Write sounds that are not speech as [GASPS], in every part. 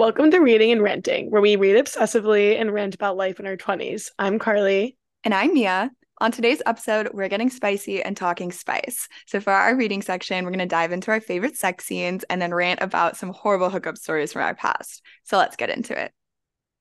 Welcome to Reading and Ranting, where we read obsessively and rant about life in our 20s. I'm Karly. And I'm Mia. On today's episode, we're getting spicy and talking spice. So, for our reading section, we're going to dive into our favorite sex scenes and then rant about some horrible hookup stories from our past. So, let's get into it.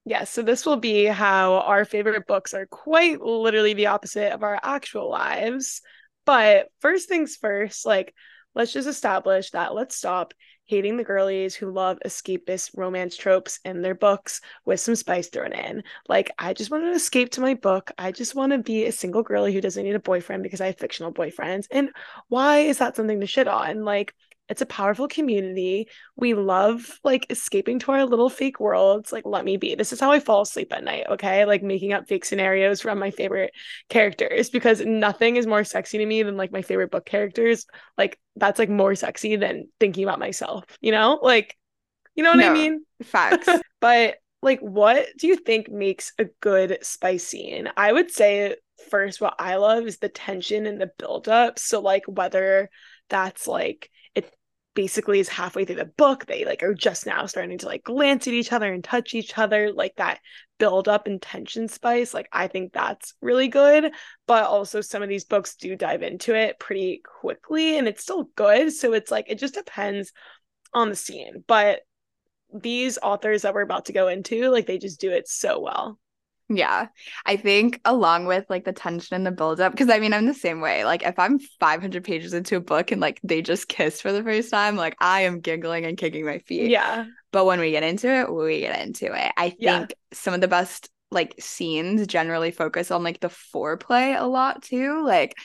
Yes, yeah, so this will be how our favorite books are quite literally the opposite of our actual lives. But first things first, like, let's just establish that let's stop hating the girlies who love escapist romance tropes in their books with some spice thrown in. Like, I just want to escape to my book. I just want to be a single girly who doesn't need a boyfriend because I have fictional boyfriends. And why is that something to shit on? Like, it's a powerful community. We love like escaping to our little fake worlds. Like, let me be. This is how I fall asleep at night. Okay. Like making up fake scenarios from my favorite characters because nothing is more sexy to me than like my favorite book characters. Like, that's like more sexy than thinking about myself, you know? Like, you know what no, I mean? Facts. [LAUGHS] but like, what do you think makes a good spice scene? I would say first, what I love is the tension and the buildup. So, like, whether that's like, basically is halfway through the book they like are just now starting to like glance at each other and touch each other like that build up and tension spice like i think that's really good. But also some of these books do dive into it pretty quickly and it's still good. So it's like it just depends on the scene. But these authors that we're about to go into like they just do it so well yeah. I think along with like the tension and the buildup, because I mean, I'm the same way. Like, if I'm 500 pages into a book and like they just kiss for the first time, like I am giggling and kicking my feet. Yeah. But when we get into it, we get into it. I think yeah. some of the best like scenes generally focus on like the foreplay a lot too. Like,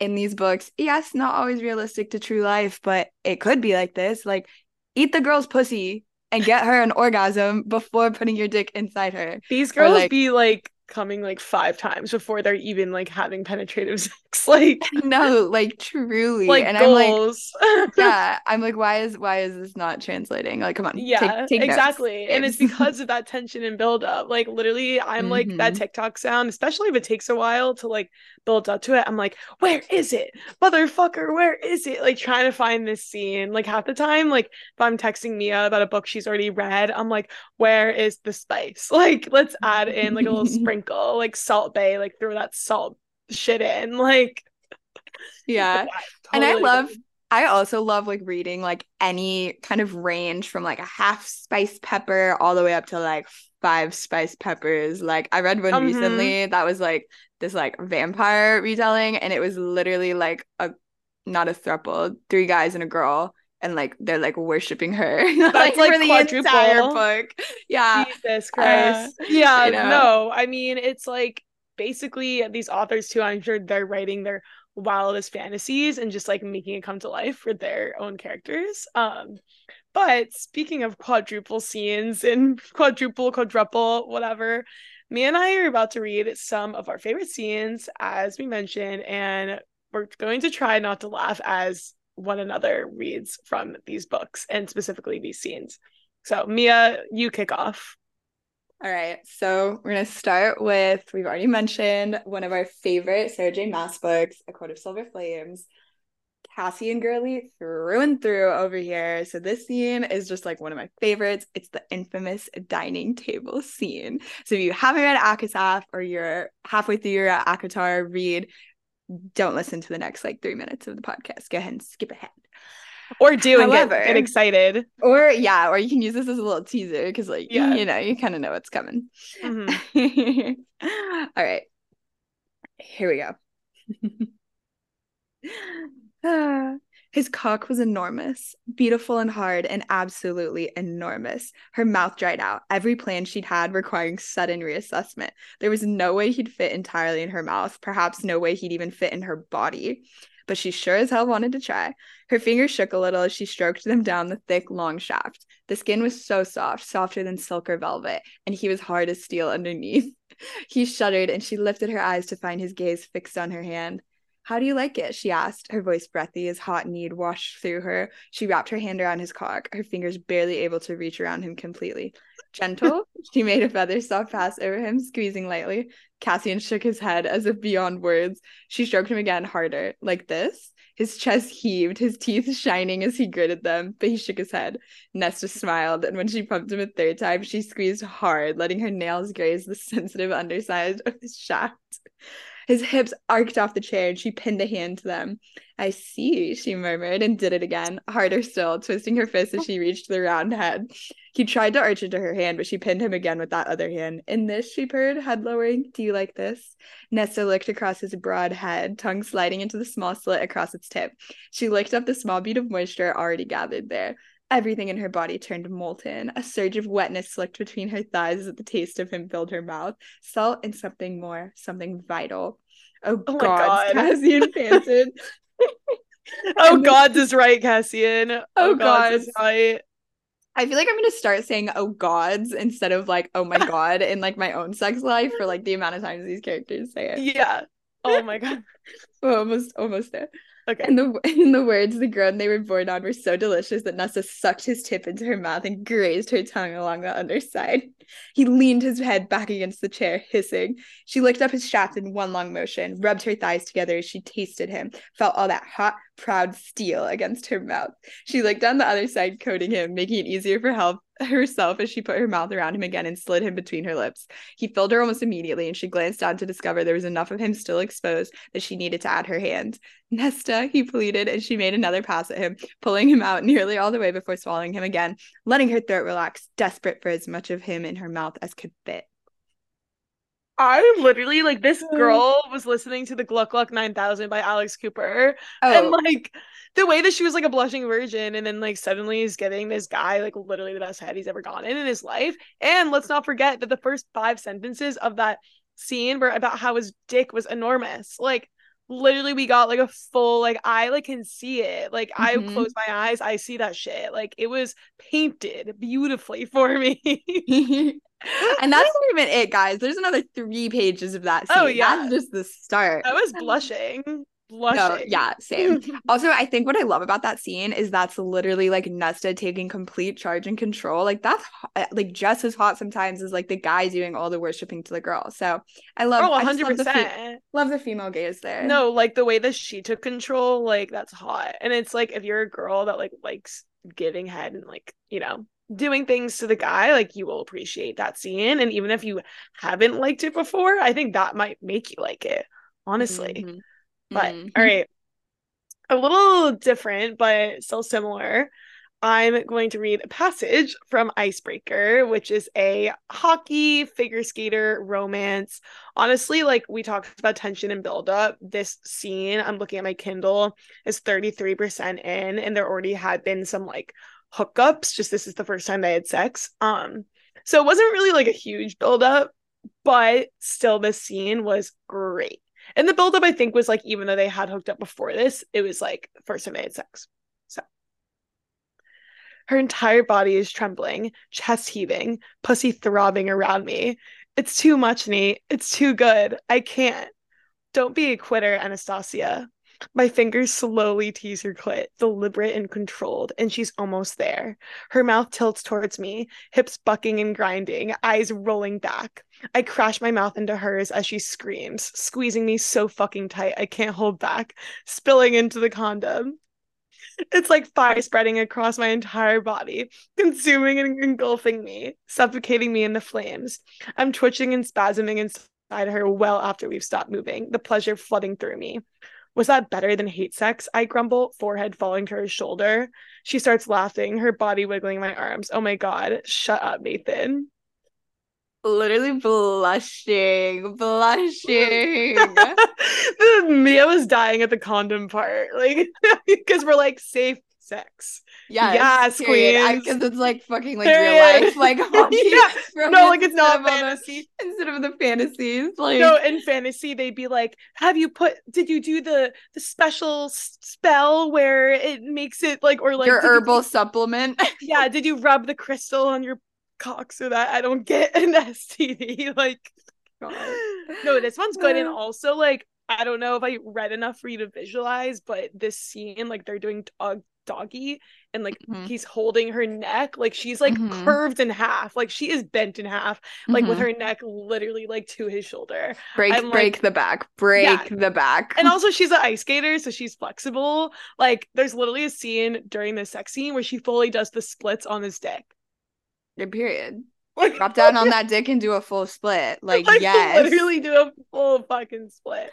in these books, yes, not always realistic to true life, but it could be like this. Like, eat the girl's pussy and get her an orgasm before putting your dick inside her. These girls like, be like coming like five times before they're even like having penetrative [LAUGHS] sex. Like no, like truly. Like and goals. I'm like, [LAUGHS] yeah, I'm like, why is why is this not translating? Like, come on. Yeah, take, take exactly. Notes. And it's because of that tension and build up. Like literally, I'm mm-hmm. like that mm-hmm. TikTok sound, especially if it takes a while to like build up to it. I'm like, where is it? Motherfucker, where is it? Like trying to find this scene. Like half the time, like if I'm texting Mia about a book she's already read, I'm like, where is the spice? [LAUGHS] Like, let's add in like a little sprinkle, like Salt Bae, like throw that salt shit in. [LAUGHS] Like yeah. Totally [LAUGHS] and I love I also love like reading like any kind of range from like a half spice pepper all the way up to like five spice peppers. Like I read one mm-hmm. recently that was like this like vampire retelling and it was literally like a not a throuple, three guys and a girl and like they're like worshiping her [LAUGHS] That's like, like for the quadruple. entire book. Yeah. Jesus Christ. Uh, yeah, no. I mean, it's like basically these authors too, I'm sure they're writing their wildest fantasies and just like making it come to life for their own characters. Um but speaking of quadruple scenes and quadruple, quadruple, whatever, me and I are about to read some of our favorite scenes, as we mentioned, and we're going to try not to laugh as one another reads from these books and specifically these scenes. So, Mia, you kick off. All right. So we're going to start with we've already mentioned one of our favorite Sarah J. Books, A Court of Silver Flames. Cassie and Girly through and through over here. So this scene is just like one of my favorites. It's the infamous dining table scene. So if you haven't read ACOTAR or you're halfway through your ACOTAR read, don't listen to the next like three minutes of the podcast. Go ahead and skip ahead or do and However, get, get, excited. Or yeah, or you can use this as a little teaser because like yeah. you know, you kind of know what's coming. Mm-hmm. [LAUGHS] All right. Here we go. [LAUGHS] [LAUGHS] His cock was enormous, beautiful and hard, and absolutely enormous. Her mouth dried out, every plan she'd had requiring sudden reassessment. There was no way he'd fit entirely in her mouth, perhaps no way he'd even fit in her body but she sure as hell wanted to try. Her fingers shook a little as she stroked them down the thick, long shaft. The skin was so soft, softer than silk or velvet, and he was hard as steel underneath. [LAUGHS] he shuddered, and she lifted her eyes to find his gaze fixed on her hand. How do you like it? She asked, her voice breathy as hot need washed through her. She wrapped her hand around his cock, her fingers barely able to reach around him completely. Gentle, [LAUGHS] she made a feather soft pass over him, squeezing lightly. Cassian shook his head as if beyond words. She stroked him again harder, like this. His chest heaved, his teeth shining as he gritted them, but he shook his head. Nesta smiled, and when she pumped him a third time, she squeezed hard, letting her nails graze the [LAUGHS] sensitive underside of his shaft. His hips arched off the chair and she pinned a hand to them. I see, she murmured and did it again, harder still, twisting her fist as she reached the round head. He tried to arch into her hand, but she pinned him again with that other hand. In this, she purred, head lowering. Do you like this? Nesta looked across his broad head, tongue sliding into the small slit across its tip. She licked up the small bead of moisture already gathered there. Everything in her body turned molten. A surge of wetness slicked between her thighs as the taste of him filled her mouth. Salt and something more, something vital. Oh, oh God, Cassian [LAUGHS] panted. oh, God is right, Cassian. Oh, oh God is right. I feel like I'm gonna start saying "oh gods" instead of like "oh my god" in like my own sex life for like the amount of times these characters say it. Yeah. Oh my god. [LAUGHS] almost, almost there. Okay. And the [LAUGHS] in the words the ground they were born on were so delicious that Nesta sucked his tip into her mouth and grazed her tongue along the underside. He leaned his head back against the chair, hissing. She licked up his shaft in one long motion, rubbed her thighs together as she tasted him, felt all that hot, proud steel against her mouth. She licked on the other side, coating him, making it easier for help herself as she put her mouth around him again and slid him between her lips. He filled her almost immediately, and she glanced down to discover there was enough of him still exposed that she needed to add her hand. Nesta, he pleaded, and she made another pass at him, pulling him out nearly all the way before swallowing him again, letting her throat relax, desperate for as much of him in her mouth as could fit. I literally like this mm. girl was listening to the Gluck Gluck 9000 by Alex Cooper. Oh. And like the way that she was like a blushing virgin and then like suddenly is getting this guy like literally the best head he's ever gone in in his life. And let's not forget that the first five sentences of that scene were about how his dick was enormous. Like literally we got like a full like I like can see it. Like mm-hmm. I close my eyes, I see that shit. Like it was painted beautifully for [LAUGHS] me. [LAUGHS] and that's not even it, guys. There's another three pages of that oh, scene. Oh, yeah. That's just the start. I was blushing. Blushing. No, yeah, same. [LAUGHS] also, I think what I love about that scene is that's literally like Nesta taking complete charge and control. Like that's uh, like just as hot sometimes as like the guy doing all the worshiping to the girl. So I love. Oh, 100 percent. Love, fe- love the female gaze there. No, like the way that she took control, like that's hot. And it's like if you're a girl that like likes giving head and like you know doing things to the guy, like you will appreciate that scene. And even if you haven't liked it before, I think that might make you like it, honestly. Mm-hmm. But mm-hmm. all right, a little different, but still similar. I'm going to read a passage from Icebreaker, which is a hockey figure skater romance. Honestly, like we talked about tension and buildup, this scene, I'm looking at my Kindle, is 33% in, and there already had been some like hookups. Just this is the first time they had sex. Um, so it wasn't really like a huge buildup, but still, this scene was great. And the buildup, I think, was like even though they had hooked up before this, it was like first time they had sex. So her entire body is trembling, chest heaving, pussy throbbing around me. It's too much, Nate. It's too good. I can't. Don't be a quitter, Anastasia. My fingers slowly tease her clit, deliberate and controlled, and she's almost there. Her mouth tilts towards me, hips bucking and grinding, eyes rolling back. I crash my mouth into hers as she screams, squeezing me so fucking tight I can't hold back, spilling into the condom. It's like fire spreading across my entire body, consuming and engulfing me, suffocating me in the flames. I'm twitching and spasming inside her well after we've stopped moving, the pleasure flooding through me. Was that better than hate sex? I grumble, forehead falling to her shoulder. She starts laughing, her body wiggling my arms. Oh my god, shut up, Nathan. Literally blushing, blushing. [LAUGHS] Mia was dying at the condom part, like [LAUGHS] because we're like safe sex. Yes, yes, queen. Because it's like fucking like Period. real life, like [LAUGHS] hockey. yeah. No, like it's not fantasy. The, instead of the fantasies, like no, in fantasy they'd be like, "Have you put? Did you do the the special spell where it makes it like or like your herbal you, supplement? [LAUGHS] yeah, did you rub the crystal on your cock so that I don't get an [LAUGHS] STD? Like, God. [GASPS] no, this one's good, and [SIGHS] also like I don't know if I read enough for you to visualize, but this scene, like they're doing dog doggy and like Mhm. he's holding her neck like she's like Mhm. curved in half like she is bent in half like with Mhm. her neck literally like to his shoulder break I'm break like- the back break Yeah. the back and also she's an ice skater so she's flexible like there's literally a scene during the sex scene where she fully does the splits on his dick Yeah, period like drop down on [LAUGHS] that dick and do a full split like, yes literally do a full fucking split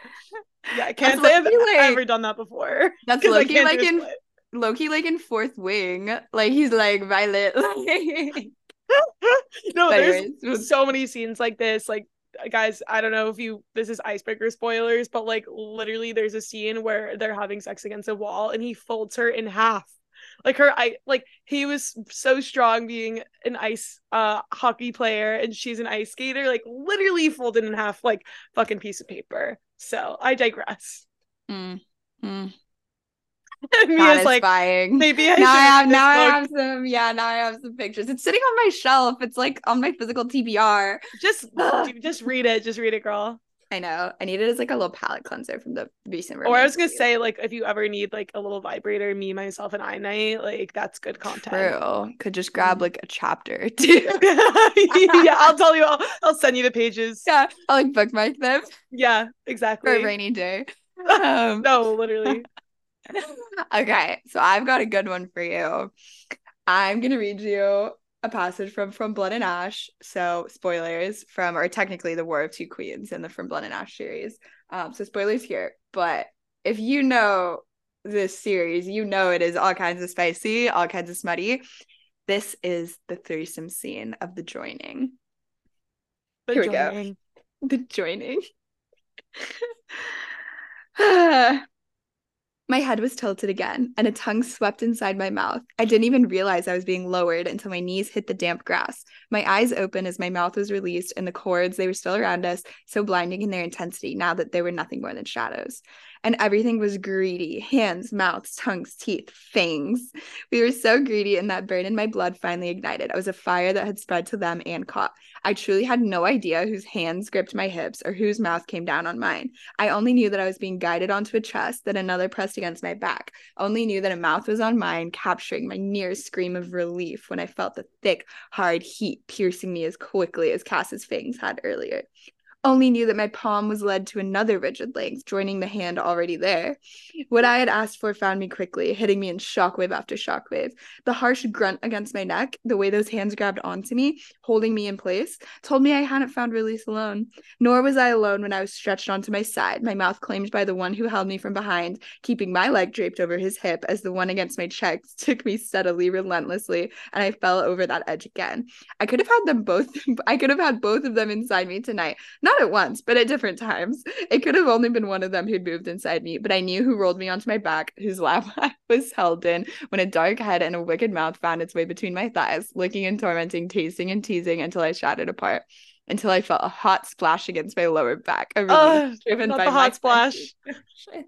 yeah i can't That's say i've like- ever done that before That's [LAUGHS] Loki like in split. Loki like in fourth wing like he's like Violet [LAUGHS] like [LAUGHS] no there's so many scenes like this like guys i don't know if you this is icebreaker spoilers but like literally there's a scene where they're having sex against a wall and he folds her in half. Like her i like he was so strong being an ice uh hockey player and she's an ice skater like literally folded in half like fucking piece of paper. So i digress. Mm, mm. [LAUGHS] Mia's like satisfying. maybe i now I have now I have some yeah now I have some pictures. It's sitting on my shelf. It's like on my physical TBR. just [SIGHS] dude, just read it just read it girl I know. I need it as like a little palette cleanser from the recent. Or I was gonna review. say, like, if you ever need like a little vibrator, me, myself, and I night, like that's good content. True. Could just grab Mm. like a chapter [LAUGHS] two. [LAUGHS] yeah, I'll tell you. I'll, I'll send you the pages. yeah, I'll like bookmark them Yeah, for exactly. a rainy day. Um, No, literally. [LAUGHS] okay, so I've got a good one for you. I'm gonna read you a passage from From Blood and Ash. So spoilers from, or technically, the War of Two Queens in the From Blood and Ash series. Um, so spoilers here, but if you know this series, you know it is all kinds of spicy, all kinds of smutty. This is the threesome scene of the joining. The Here we go. joining. The joining. [LAUGHS] [SIGHS] my head was tilted again, and a tongue swept inside my mouth. I didn't even realize I was being lowered until my knees hit the damp grass. My eyes opened as my mouth was released, and the cords, they were still around us, so blinding in their intensity now that they were nothing more than shadows. And everything was greedy hands, mouths, tongues, teeth, fangs. We were so greedy, and that burn in my blood finally ignited. I was a fire that had spread to them and caught. I truly had no idea whose hands gripped my hips or whose mouth came down on mine. I only knew that I was being guided onto a chest, that another pressed against my back. Only knew that a mouth was on mine, capturing my nearest scream of relief when I felt the thick, hard heat piercing me as quickly as Cas's fangs had earlier. Only knew that my palm was led to another rigid length, joining the hand already there. What I had asked for found me quickly, hitting me in shockwave after shockwave. The harsh grunt against my neck, the way those hands grabbed onto me, holding me in place, told me I hadn't found release alone. Nor was I alone when I was stretched onto my side, my mouth claimed by the one who held me from behind, keeping my leg draped over his hip as the one against my chest [LAUGHS] took me steadily, relentlessly, and I fell over that edge again. I could have had them both, [LAUGHS] I could have had both of them inside me tonight. Not at once, but at different times. It could have only been one of them who'd moved inside me, but I knew who rolled me onto my back, whose [LAUGHS] lap I was held in, when a dark head and a wicked mouth found its way between my thighs, licking and tormenting, tasting and teasing until I shattered apart. Until I felt a hot splash against my lower back, a Ugh, driven not by the hot splash. [LAUGHS]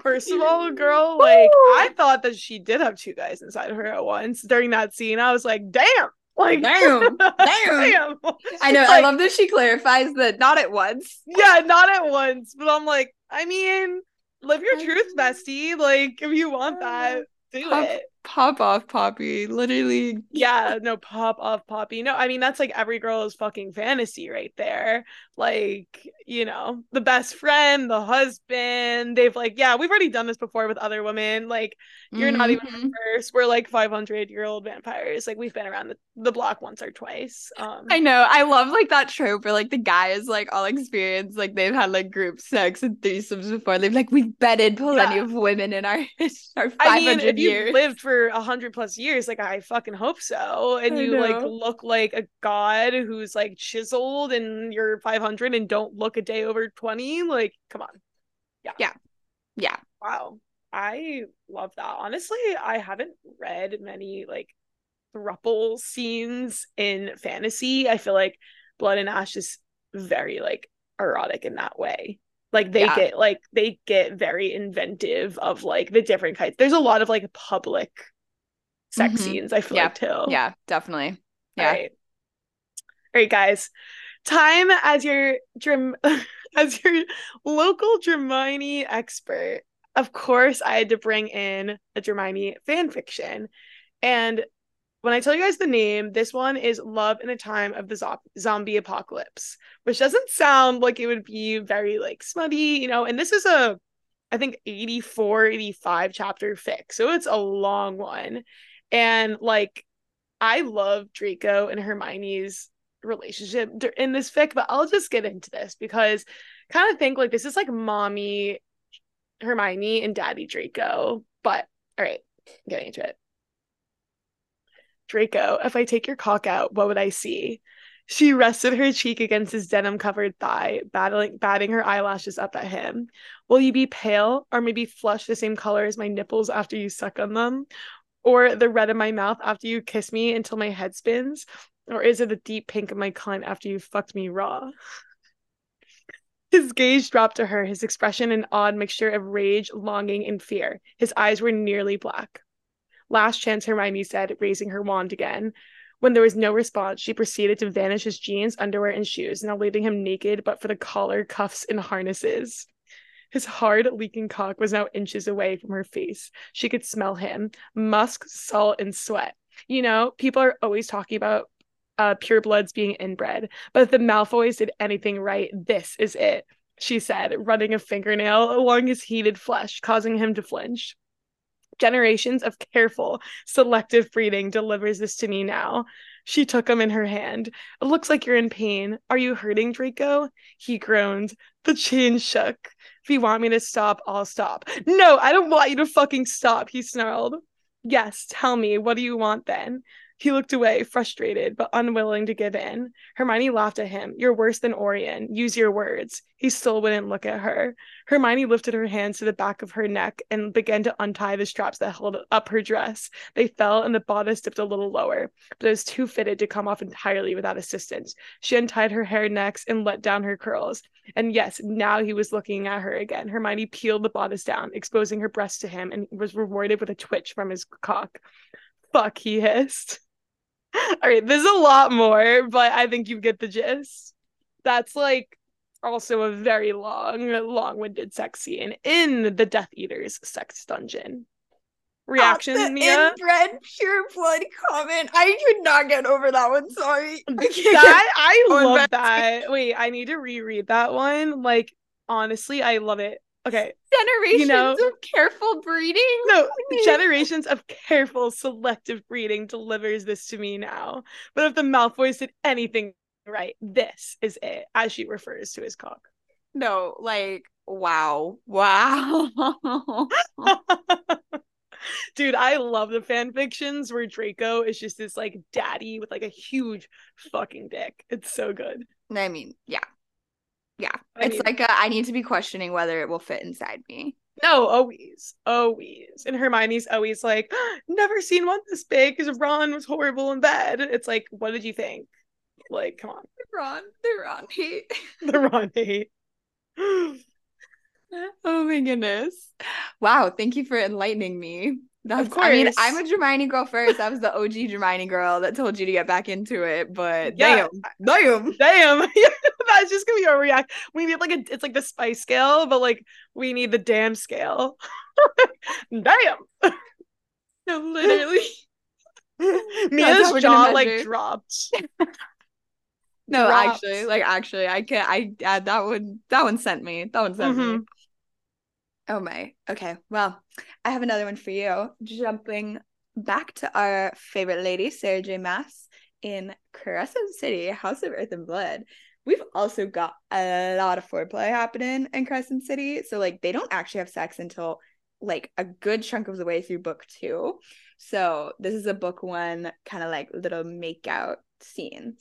First of all, girl, like Woo! I thought that she did have two guys inside of her at once during that scene. I was like, damn, like Damn, [LAUGHS] damn. damn. I know. I love that she clarifies that not at once. Yeah, not at once, but I'm like, I mean, live your truth, bestie. Like, if you want uh, that, do Pop- it. Pop off, Poppy. Literally. Yeah, no pop off poppy. No, I mean that's like every girl's fucking fantasy right there. Like, you know, the best friend, the husband. They've like, yeah, we've already done this before with other women. Like, you're not even Mhm. first. We're like 500 year old vampires. Like, we've been around the, the block once or twice. Um, I know. I love like that trope where like the guy is like all experienced, like they've had like group sex and threesomes before. They've like we've bedded plenty Yeah. of women in our [LAUGHS] our five I mean, hundred if you've years. lived for a hundred plus years, like I fucking hope so, and I you like look like a god who's like chiseled, and you're five hundred and don't look a day over twenty, like come on, yeah. Yeah. Yeah. Wow, I love that. Honestly, I haven't read many like thruple scenes in fantasy. I feel like Blood and Ash is very like erotic in that way. Like they Yeah. get like they get very inventive of like the different kinds. There's a lot of like public sex Mhm. scenes, I feel Yeah. like too. Yeah, definitely. Yeah. right. All right, guys. Time as your dram [LAUGHS] as your local Dramione expert, of course, I had to bring in a Dramione fan fiction. And when I tell you guys the name, this one is Love in a Time of the Zo- Zombie Apocalypse, which doesn't sound like it would be very like smutty, you know. And this is a, I think, 84, 85 chapter fic. So it's a long one. And like, I love Draco and Hermione's relationship in this fic, but I'll just get into this because kind of think like this is like mommy Hermione and daddy Draco. But all right, getting into it. Draco, if I take your cock out, what would I see? She rested her cheek against his denim covered thigh, battling, batting her eyelashes up at him. Will you be pale or maybe flush the same color as my nipples after you suck on them? Or the red of my mouth after you kiss me until my head spins? Or is it the deep pink of my cunt after you fucked me raw? His gaze dropped to her, his expression an odd mixture of rage, longing, and fear. His eyes were nearly black. Last chance, Hermione said, raising her wand again. When there was no response, she proceeded to vanish his jeans, underwear, and shoes, now leaving him naked but for the collar, cuffs, and harnesses. His hard, leaking cock was now inches away from her face. She could smell him musk, salt, and sweat. You know, people are always talking about uh, purebloods being inbred, but if the Malfoys did anything right, this is it, she said, running a fingernail along his heated flesh, causing him to flinch generations of careful, selective breeding delivers this to me now. She took him in her hand. It looks like you're in pain. Are you hurting, Draco? He groaned. The chain shook. If you want me to stop, I'll stop. No, I don't want you to fucking stop, he snarled. Yes, tell me, what do you want then? He looked away, frustrated, but unwilling to give in. Hermione laughed at him. You're worse than Orion. Use your words. He still wouldn't look at her. Hermione lifted her hands to the back of her neck and began to untie the straps that held up her dress. They fell and the bodice dipped a little lower, but it was too fitted to come off entirely without assistance. She untied her hair next and let down her curls. And yes, now he was looking at her again. Hermione peeled the bodice down, exposing her breast to him, and was rewarded with a twitch from his cock. Fuck, he hissed. [LAUGHS] All right, there's a lot more, but I think you get the gist. That's like also a very long, long-winded sex scene in the Death Eaters sex dungeon. Reaction, oh, the Mia? inbred pure blood comment. I could not get over that one. Sorry. [LAUGHS] I that I love that. Wait, I need to reread that one. Like honestly, I love it. Okay. Generations you know, of careful breeding. No, generations of careful selective breeding delivers this to me now. But if the Malfoys did anything right, this is it, as she refers to his cock. No, like, wow. Wow. [LAUGHS] Dude, I love the fan fictions where Draco is just this like daddy with like a huge fucking dick. It's so good. I mean, yeah. Yeah. I it's mean, like a, I need to be questioning whether it will fit inside me. No, always. Always. And Hermione's always like, [GASPS] never seen one this big because Ron was horrible in bed. It's like, what did you think? Like, come on. Ron, the Ron hate. [LAUGHS] the Ron hate. [GASPS] [GASPS] oh my goodness. Wow, thank you for enlightening me. That's, of course. I mean, I'm a Hermione girl first. I was the OG Hermione girl that told you to get back into it, but yeah. damn, damn, [LAUGHS] damn. [LAUGHS] That's just gonna be our react. We need like a, it's like the spice scale, but like we need the damn scale. [LAUGHS] damn. No, literally. Mia's jaw like dropped. no, dropped. actually, like actually, I can't. I uh, that one that one sent me. That one sent mm-hmm. me. Oh my. Okay. Well, I have another one for you. Jumping back to our favorite lady, Sarah J. Maas in Crescent City, House of Earth and Blood. We've also got a lot of foreplay happening in Crescent City. So like they don't actually have sex until like a good chunk of the way through book two. So this is a book one kind of like little makeout scene.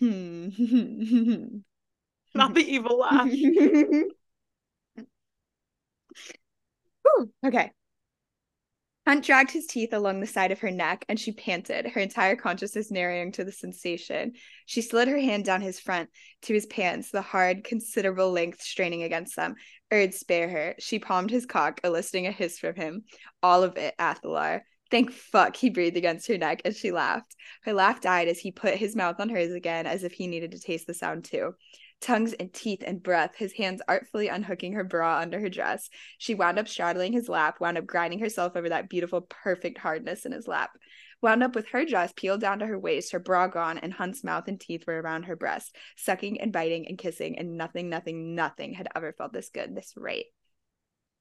Hmm. [LAUGHS] Not the evil laugh. Ooh, okay. Hunt dragged his teeth along the side of her neck and she panted, her entire consciousness narrowing to the sensation. She slid her hand down his front to his pants, the hard, considerable length straining against them. Erd, spare her. She palmed his cock, eliciting a hiss from him. All of it, Athalar. Thank fuck, he breathed against her neck and she laughed. Her laugh died as he put his mouth on hers again, as if he needed to taste the sound too. Tongues and teeth and breath, his hands artfully unhooking her bra under her dress. She wound up straddling his lap, wound up grinding herself over that beautiful, perfect hardness in his lap. Wound up with her dress peeled down to her waist, her bra gone, and Hunt's mouth and teeth were around her breast, sucking and biting and kissing, and nothing, nothing, nothing had ever felt this good, this right.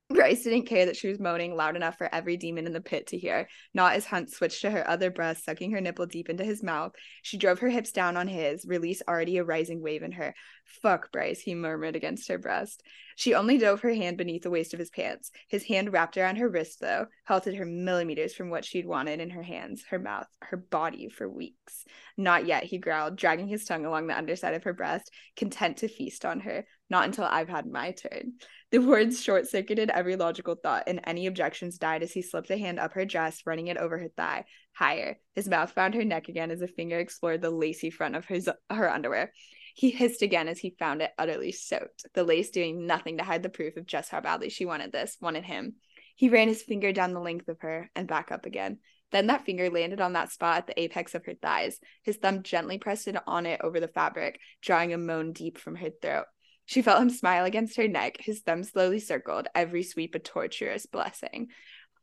Bryce didn't care that she was moaning loud enough for every demon in the pit to hear. Not as Hunt switched to her other breast, sucking her nipple deep into his mouth. She drove her hips down on his, release already a rising wave in her. Fuck, Bryce, he murmured against her breast. She only dove her hand beneath the waist of his pants. His hand wrapped around her wrist, though, halted her millimeters from what she'd wanted in her hands, her mouth, her body for weeks. Not yet, he growled, dragging his tongue along the underside of her breast, content to feast on her. Not until I've had my turn. The words short circuited every logical thought, and any objections died as he slipped a hand up her dress, running it over her thigh, higher. His mouth found her neck again as a finger explored the lacy front of his, her underwear. He hissed again as he found it utterly soaked, the lace doing nothing to hide the proof of just how badly she wanted this, wanted him. He ran his finger down the length of her and back up again. Then that finger landed on that spot at the apex of her thighs. His thumb gently pressed it on it over the fabric, drawing a moan deep from her throat. She felt him smile against her neck, his thumb slowly circled, every sweep a torturous blessing.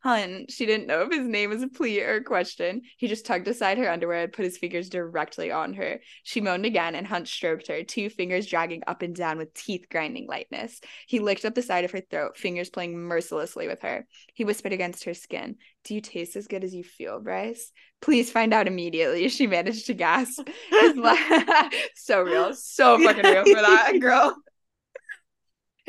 Hun, she didn't know if his name was a plea or a question. He just tugged aside her underwear and put his fingers directly on her. She moaned again, and Hunt stroked her, two fingers dragging up and down with teeth grinding lightness. He licked up the side of her throat, fingers playing mercilessly with her. He whispered against her skin, Do you taste as good as you feel, Bryce? Please find out immediately. She managed to gasp. [LAUGHS] La- [LAUGHS] so real, so fucking real for that [LAUGHS] girl.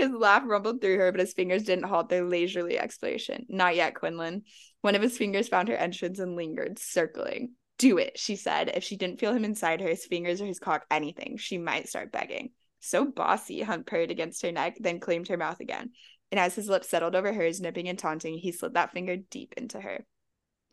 His laugh rumbled through her, but his fingers didn't halt their leisurely exploration. Not yet, Quinlan. One of his fingers found her entrance and lingered, circling. Do it, she said. If she didn't feel him inside her, his fingers or his cock, anything, she might start begging. So bossy, Hunt purred against her neck, then claimed her mouth again. And as his lips settled over hers, nipping and taunting, he slid that finger deep into her.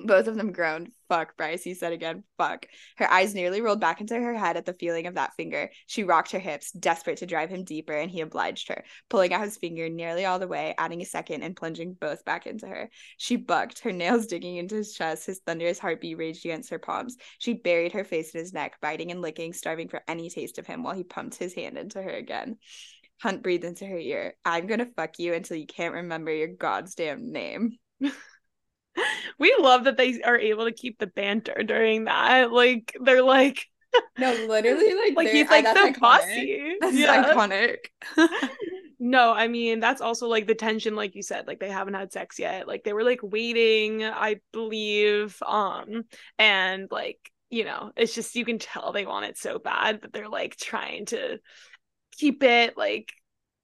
Both of them groaned. Fuck, Bryce, he said again. Fuck. Her eyes nearly rolled back into her head at the feeling of that finger. She rocked her hips, desperate to drive him deeper, and he obliged her, pulling out his finger nearly all the way, adding a second and plunging both back into her. She bucked, her nails [LAUGHS] digging into his chest, his thunderous heartbeat raged against her palms. She buried her face in his neck, biting and licking, starving for any taste of him while he pumped his hand into her again. Hunt breathed into her ear. I'm gonna fuck you until you can't remember your goddamn name. [LAUGHS] [LAUGHS] we love that they are able to keep the banter during that. Like they're like No, literally like like he's like the iconic. bossy. That's yeah. iconic. [LAUGHS] no, I mean that's also like the tension, like you said, like they haven't had sex yet. Like they were like waiting, I believe. Um, and like, you know, it's just you can tell they want it so bad that they're like trying to keep it like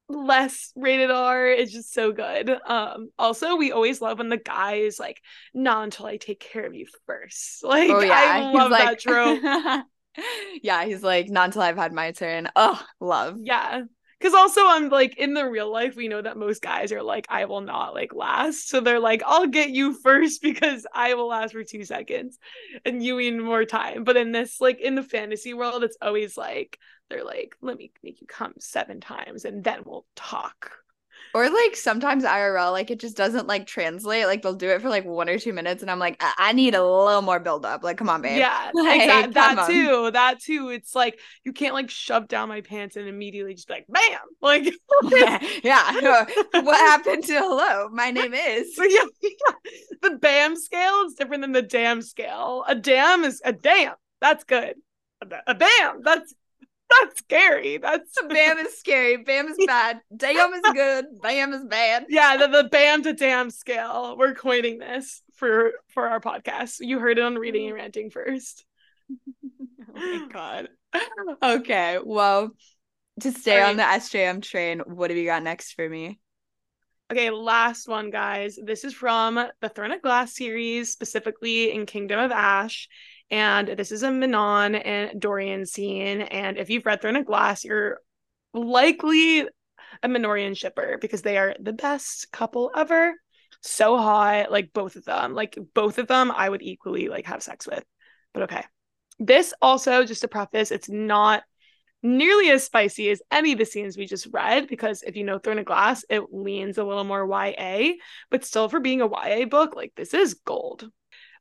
less rated R. It's just so good. Um, also, we always love when the guy is like, not until I take care of you first. [LAUGHS] Like, oh, yeah. I love like, that trope. [LAUGHS] yeah, he's like, not until I've had my turn. Oh, love. Yeah. Cause also I'm like in the real life, we know that most guys are like, I will not like last. So they're like, I'll get you first [LAUGHS] because I will last for two seconds and you need more time. But in this, like in the fantasy world, it's always like, they're like, let me make you come seven times and then we'll talk. Or like sometimes IRL, like it just doesn't like translate. Like they'll do it for like one or two minutes, and I'm like, I, I need a little more build up. Like, come on, babe. Yeah, [LAUGHS] like, exactly. that on. too. That too. It's like you can't like shove down my pants and immediately just be like, bam. Like, [LAUGHS] yeah. [LAUGHS] yeah. what happened to hello? My name is. yeah, yeah. The bam scale is different than the damn scale. A damn is a damn. That's good. A, a bam. That's that's scary. That's [LAUGHS] Bam is scary. Bam is bad. Damn is good. Bam is bad. Yeah, the, the bam to damn scale. We're coining this for for our podcast. You heard it on reading and ranting first. [LAUGHS] oh my god. [LAUGHS] Okay. Well, to stay right. on the SJM train, what have you got next for me? Okay, last one, guys. This is from the Throne of Glass series, specifically in Kingdom of Ash. And this is a Manon and Dorian scene. And if you've read Throne of Glass, you're likely a Manorian shipper because they are the best couple ever. So hot, like both of them. Like both of them, I would equally like have sex with. But okay. This also, just to preface, it's not nearly as spicy as any of the scenes we just read because if you know Throne of Glass, it leans a little more YA, but still for being a YA book, like this is gold.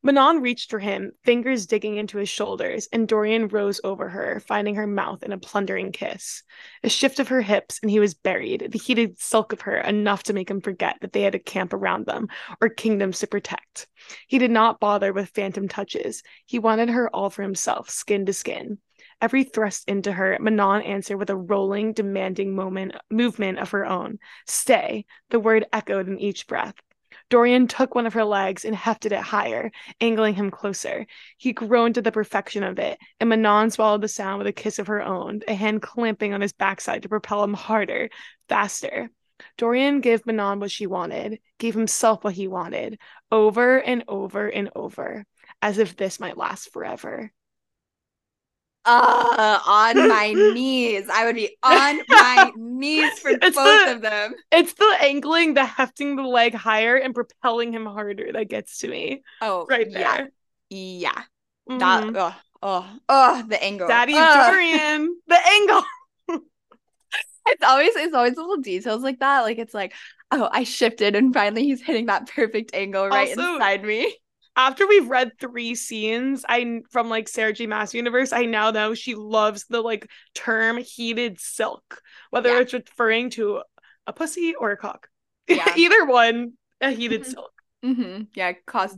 Manon reached for him, fingers digging into his shoulders, and Dorian rose over her, finding her mouth in a plundering kiss. A shift of her hips, and he was buried, the heated silk of her enough to make him forget that they had a camp around them, or kingdoms to protect. He did not bother with phantom touches. He wanted her all for himself, skin to skin. Every thrust into her, Manon answered with a rolling, demanding moment movement of her own. Stay. The word echoed in each breath. Dorian took one of her legs and hefted it higher, angling him closer. He groaned to the perfection of it, and Manon swallowed the sound with a kiss of her own, a hand clamping on his backside to propel him harder, faster. Dorian gave Manon what she wanted, gave himself what he wanted, over and over and over, as if this might last forever uh on [LAUGHS] my knees. I would be [LAUGHS] on my knees for it's both the, of them. It's the angling, the hefting the leg higher and propelling him harder that gets to me. Oh, right there. Yeah. yeah. Mm-hmm. That oh, oh, oh, the angle. Daddy uh. Dorian. the angle. [LAUGHS] it's always it's always little details like that. Like it's like, oh, I shifted and finally he's hitting that perfect angle right also, inside me after we've read three scenes i from like sarah j maas universe i now know she loves the like term heated silk whether yeah. it's referring to a pussy or a cock yeah. [LAUGHS] either one a heated mm-hmm. silk mm-hmm. yeah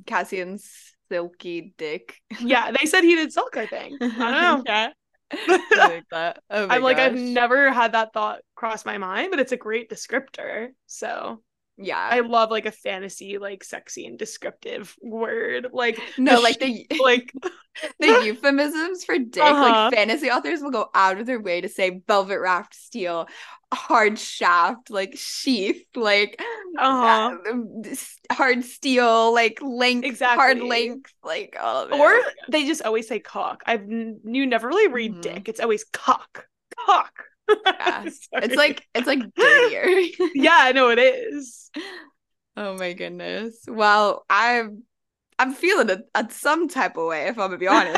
cassian's silky dick yeah they said heated silk i think i don't know [LAUGHS] yeah like that. [LAUGHS] Oh I'm like I've never had that thought cross my mind, but it's a great descriptor. So yeah i love like a fantasy like sexy and descriptive word like no the like [LAUGHS] the like [LAUGHS] the euphemisms for dick uh-huh. like fantasy authors will go out of their way to say velvet wrapped steel hard shaft like sheath like uh-huh. uh, hard steel like length exactly. hard length like oh or they just always say cock i've you never really read mm-hmm. dick it's always cock cock yeah. [LAUGHS] [LAUGHS] it's like it's like dirtier. [LAUGHS] yeah, no, it is. Oh my goodness. Well, I'm I'm feeling it at some type of way, if I'm gonna be honest.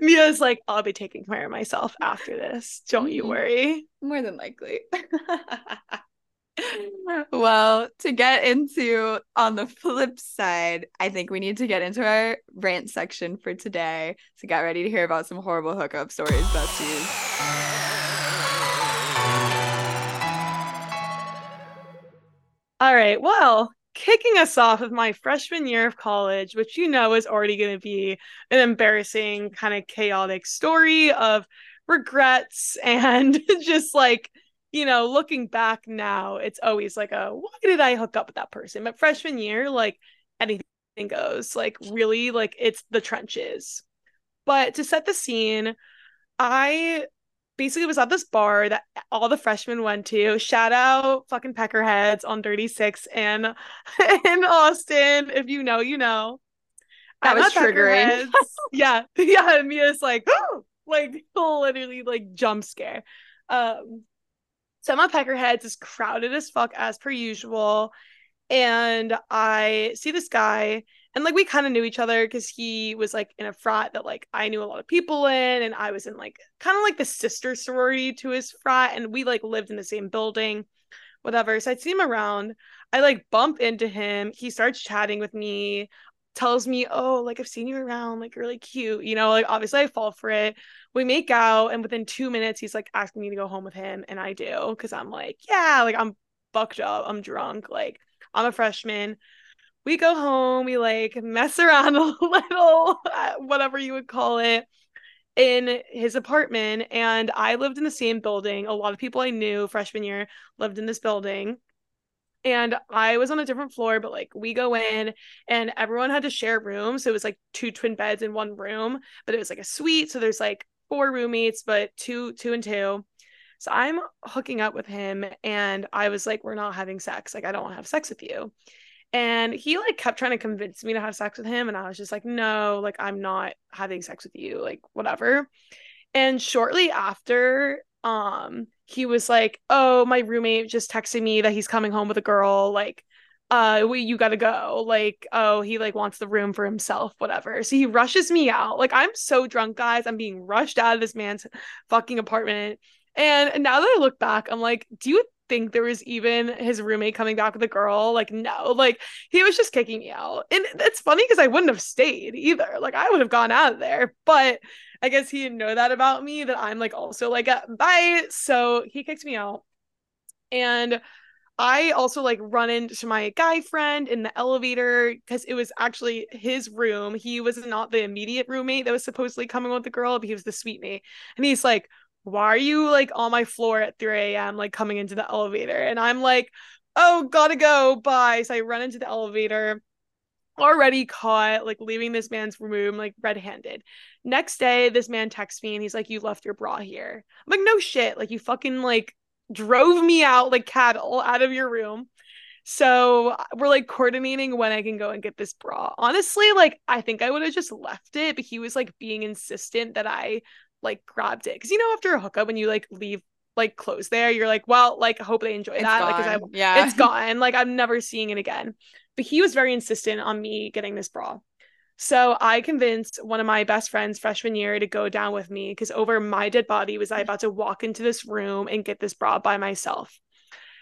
Mia's like, I'll be taking care of myself after this. Don't you mm-hmm. worry. More than likely [LAUGHS] well, to get into on the flip side, I think we need to get into our rant section for today. So get ready to hear about some horrible hookup stories, besties. All right. Well, kicking us off with my freshman year of college, which you know is already going to be an embarrassing, kind of chaotic story of regrets and [LAUGHS] just like you know, looking back now, it's always like a why did I hook up with that person? But freshman year, like anything goes. Like really, like it's the trenches. But to set the scene, I basically was at this bar that all the freshmen went to. Shout out fucking Peckerheads on Dirty Six and [LAUGHS] in Austin. If you know, you know. That was triggering. [LAUGHS] yeah. [LAUGHS] Yeah. And Mia's like, [GASPS] like literally like jump scare. Um some of Peckerheads is crowded as fuck as per usual. And I see this guy, and like we kind of knew each other because he was like in a frat that like I knew a lot of people in, and I was in like kind of like the sister sorority to his frat, and we like lived in the same building, whatever. So I'd see him around. I like bump into him. He starts chatting with me tells me, "Oh, like I've seen you around, like really cute." You know, like obviously I fall for it. We make out, and within two minutes, he's like asking me to go home with him, and I do because I'm like, yeah, like I'm fucked up, I'm drunk, like I'm a freshman. We go home, we like mess [LAUGHS] around a little, uh, whatever you would call it, in his apartment. And I lived in the same building. A lot of people I knew freshman year lived in this building and I was on a different floor, but like we go in and everyone had to share rooms. So it was like two twin beds in one room, but it was like a suite. So there's like four roommates, but two, two and two. So I'm hooking up with him and I was like, we're not having sex. Like, I don't want to have sex with you. And he like kept trying to convince me to have sex with him. And I was just like, no, like, I'm not having sex with you, like, whatever. And shortly after, um, he was like, "Oh, my roommate just texted me that he's coming home with a girl. Like, uh, we, you gotta go. Like, oh, he like wants the room for himself, whatever." So he rushes me out. Like, I'm so drunk, guys. I'm being rushed out of this man's fucking apartment. And now that I look back, I'm like, do you think there was even his roommate coming back with a girl. Like, no, like he was just kicking me out. And it's funny because I wouldn't have stayed either. Like, I would have gone out of there. But I guess he didn't know that about me that I'm like also like, a, bye. So he kicked me out. And I also like run into my guy friend in the elevator because it was actually his room. He was not the immediate roommate that was supposedly coming with the girl, but he was the suite mate. And he's like, Why are you like on my floor at 3 a.m. like coming into the elevator? And I'm like, Oh, gotta go. Bye. So I run into the elevator already caught like leaving this man's room like red-handed. Next day, this man texts me and he's like, "You left your bra here." I'm like, "No shit!" Like you fucking like drove me out like cattle out of your room. So we're like coordinating when I can go and get this bra. Honestly, like I think I would have just left it, but he was like being insistent that I like grabbed it. Cause you know, after a hookup, when you like leave like clothes there, you're like, well, like I hope they enjoy It's that. Like, I, gone. [LAUGHS] Yeah. it's gone. Like I'm never seeing it again. But he was very insistent on me getting this bra. So I convinced one of my best friends freshman year to go down with me because over my dead body was I mm. about to walk into this room and get this bra by myself.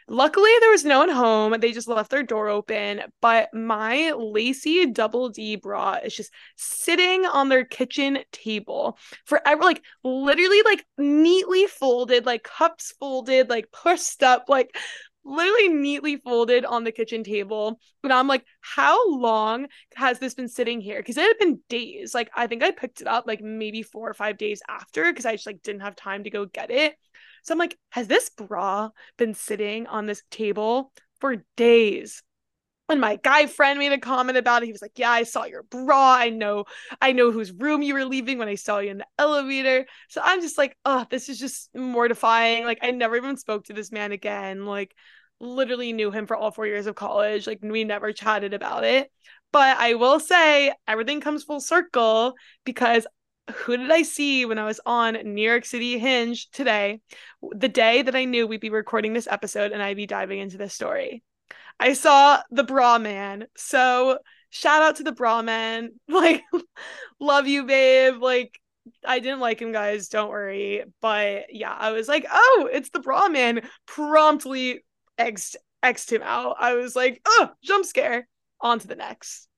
Luckily, there was no one home. They just left their door open. But my lacy double D bra is just sitting on their kitchen table forever, like literally, like neatly folded, like cups folded, like pushed up, like literally neatly folded on the kitchen table. And I'm like, how long has this been sitting here? Because it had been days. Like, I think I picked it up like maybe four or five days after because I just like didn't have time to go get it. So I'm like, has this bra been sitting on this table for days? And my guy friend made a comment about it. He was like, "Yeah, I saw your bra. I know, I know whose room you were leaving when I saw you in the elevator." So I'm just like, "Oh, this is just mortifying." Like I never even spoke to this man again. Like literally knew him for all 4 years of college. Like we never chatted about it. But I will say everything comes full circle because who did I see when I was on New York City Hinge today? The day that I knew we'd be recording this episode and I'd be diving into this story. I saw the bra man. So shout out to the bra man. [LAUGHS] Like, love you, babe. Like, I didn't like him, guys. Don't worry. But yeah, I was like, oh, it's the bra man. Promptly X'd, X'd him out. I was like, oh, jump scare. On to the next.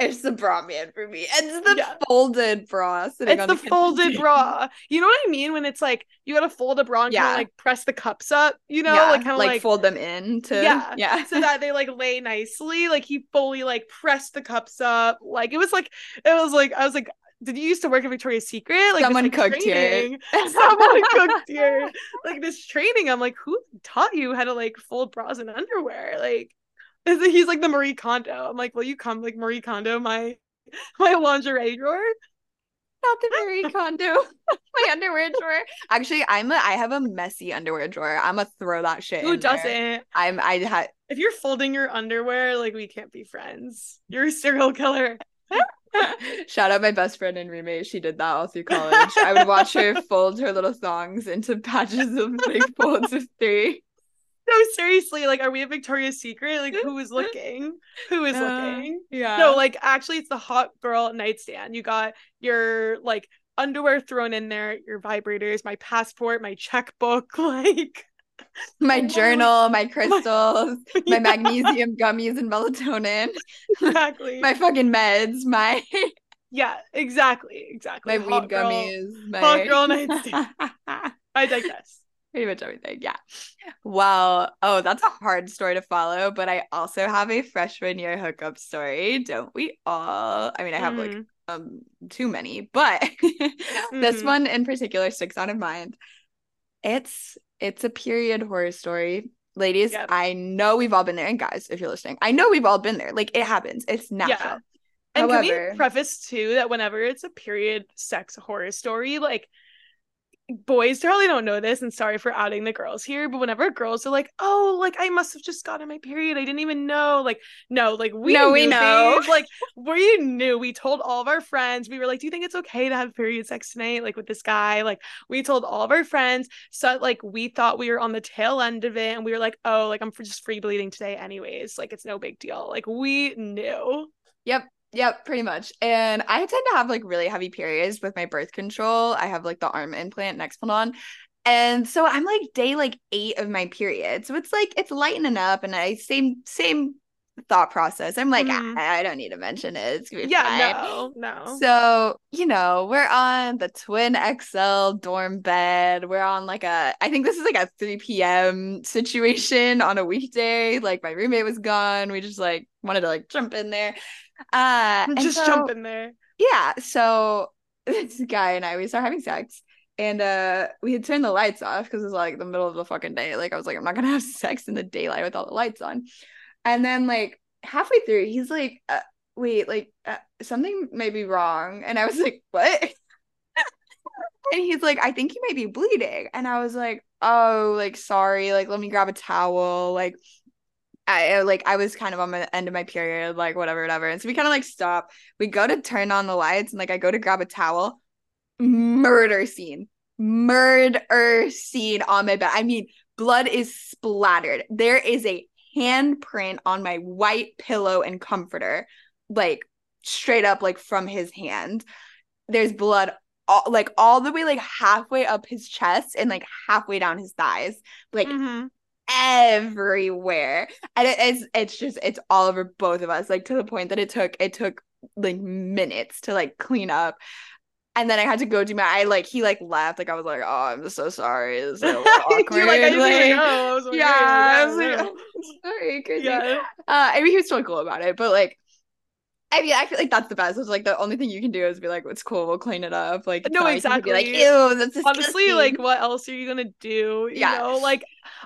It's the bra man for me. It's the Yeah. folded bra sitting It's on the kitchen folded bra. You know what I mean? When it's like you gotta fold a bra and kind of like press the cups up, you know, yeah, like kind of like, fold them in to Yeah. [LAUGHS] yeah. so that they like lay nicely. Like he fully like pressed the cups up. Like it was like it was like I was like, did you used to work at Victoria's Secret? Like this, Someone like, cooked here. [LAUGHS] [LAUGHS] Someone cooked here. Like this training. I'm like, who taught you how to like fold bras and underwear? Like he's like the Marie Kondo. I'm like, will you come like Marie Kondo my my lingerie drawer? Not the Marie Kondo. [LAUGHS] My underwear drawer. Actually, I'm a I have a messy underwear drawer. I'm gonna throw that shit. Who doesn't? I'm I had If you're folding your underwear, like we can't be friends. You're a serial killer. [LAUGHS] Shout out my best friend and roommate. She did that all through college. I would watch her [LAUGHS] fold her little thongs into patches of like folds of three. No, seriously, like, are we at Victoria's Secret? Like, who is [LAUGHS] looking? Who is Uh, looking? Yeah. No, like, actually, it's the hot girl nightstand. You got your like underwear thrown in there, your vibrators, my passport, my checkbook, [LAUGHS] like my Oh, journal, [LAUGHS] my crystals, my Yeah, magnesium gummies and melatonin, exactly. my fucking meds, my yeah, exactly, exactly. my Hot weed girl- gummies, my hot girl nightstand. I digress. Pretty much everything. Yeah. Well, oh, that's a hard story to follow, but I also have a freshman year hookup story. Don't we all? I mean, I have like Mhm. um too many, but [LAUGHS] this Mhm. one in particular sticks out of mind. It's it's a period horror story. Ladies, Yep. I know we've all been there. And guys, if you're listening, I know we've all been there. Like it happens. It's natural. Yeah. And can However- we preface too that whenever it's a period sex horror story, like boys totally don't know this, and sorry for outing the girls here, but whenever girls are like, "Oh, like I must have just gotten my period, I didn't even know," like, no, like we No, we know. like [LAUGHS] we knew. We told all of our friends. We were like, "Do you think it's okay to have period sex tonight?" Like with this guy, like we told all of our friends. So like we thought we were on the tail end of it, and we were like, "Oh, like I'm just free bleeding today, anyways. Like it's no big deal." Like we knew. Yep. Yep, pretty much. And I tend to have like really heavy periods with my birth control. I have like the arm implant Nexplanon. And so I'm like day like eight of my period. So it's like it's lightening up and I same same thought process. I'm like, Mhm. I, I don't need to mention it. It's gonna be Yeah, fine. no, no. So, you know, we're on the twin XL dorm bed. We're on like a, I think this is like a 3 p.m. situation on a weekday. Like my roommate was gone. We just like wanted to like jump in there. Uh, [LAUGHS] and Just so- jump in there. Yeah. So [LAUGHS] this guy and I, we start having sex. And uh we had turned the lights off because it was like the middle of the fucking day. Like I was like, I'm not gonna [LAUGHS] have sex in the daylight with all the lights on. And then like halfway through, he's like, uh, wait, like uh, something may be wrong. And I was like, what? and he's like, I think you might be bleeding. And I was like, oh, like sorry, like let me grab a towel. Like I like I was kind of on the end of my period, like whatever, whatever. And so we kind of like stop. We go to turn on the lights and like I go to grab a towel. Murder scene. Murder scene on my bed. I mean, blood is splattered. There is a handprint on my white pillow and comforter, like straight up like from his hand. There's blood all, like all the way like halfway up his chest and like halfway down his thighs. Like Mhm. Everywhere. And it, it's it's just it's all over both of us like to the point that it took it took like minutes to like clean up. And then I had to go do my I like he like left like I was like oh I'm so sorry. [LAUGHS] A little awkward You're like, I didn't like, know. I was like, yeah, I was like, [LAUGHS] sorry crazy. yeah. uh I mean he was totally cool about it but like I mean I feel like that's the best. It's like the only thing you can do is be like it's cool. We'll clean it up. Like No, not like exactly. ew that's honestly like what else are you gonna do? You Yeah. know like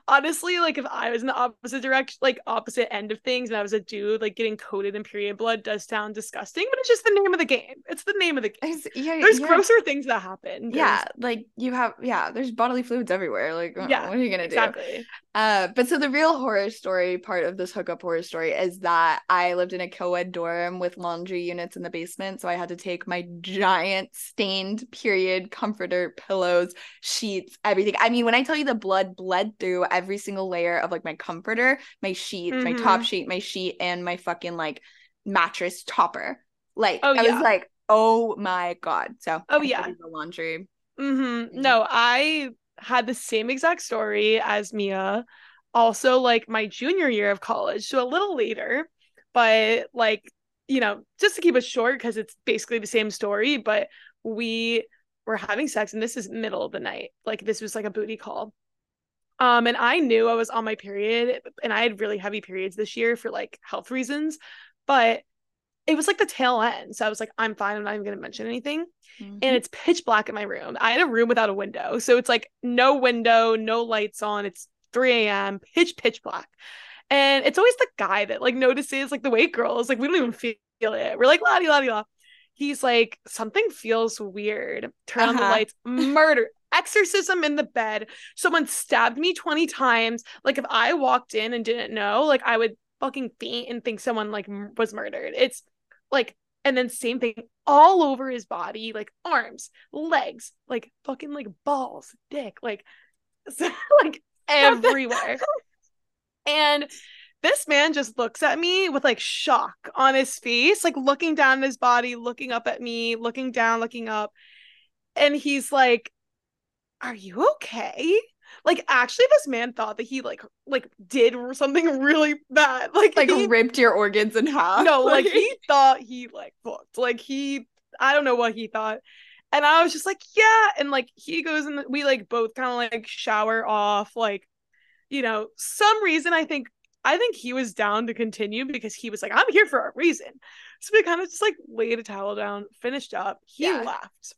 honestly like if i was in the opposite direction like opposite end of things and i was a dude like getting coated in period blood does sound disgusting but it's just the name of the game. It's the name of the game. There's- yeah, there's yeah. grosser things that happen. There's- yeah like you have yeah there's bodily fluids everywhere like uh, Yeah, what are you gonna do? exactly. Uh but so the real horror story part of this hookup horror story is that i lived in a co-ed dorm with laundry units in the basement so i had to take my giant stained period comforter pillows sheets everything. I mean when i tell you the blood bled through every single layer of like my comforter my sheets my top Mhm. sheet my sheet and my fucking like mattress topper like Oh, i yeah. was like oh my god so Oh, I yeah. the laundry Mm-hmm. No, I had the same exact story as Mia. Also, like my junior year of college, so a little later, but like, you know, just to keep it short, because it's basically the same story, but we were having sex and this is middle of the night. Like this was like a booty call. Um, and I knew I was on my period and I had really heavy periods this year for like health reasons, but it was like the tail end. So I was like, I'm fine, I'm not even gonna mention anything Mm-hmm. and it's pitch black in my room. I had a room without a window. So it's like no window, no lights on. It's 3 a.m., pitch, pitch black. And it's always the guy that like notices, like the wait girls, like we don't even feel it. We're like, la di la di la. He's like, something feels weird. Turn on the Uh-huh. lights, murder, exorcism in the bed. Someone stabbed me 20 times. Like if I walked in and didn't know, like I would fucking faint and think someone like m- was murdered. It's like, and then same thing all over his body, like arms, legs, like fucking like balls, dick, like, [LAUGHS] like everywhere. [LAUGHS] and this man just looks at me with like shock on his face, like looking down at his body, looking up at me, looking down, looking up. And he's like, Are you okay? Like actually this man thought that he like like did something really bad. Like like he ripped your organs in half. no, like he [LAUGHS] thought he like fucked. Like he, I don't know what he thought. And I was just like, yeah. And like he goes and we like both kind of like shower off. Like, you know, some reason I think I think he was down to continue because he was like, I'm here for a reason. So we kind of just like laid a towel down, finished up. He Yeah. left.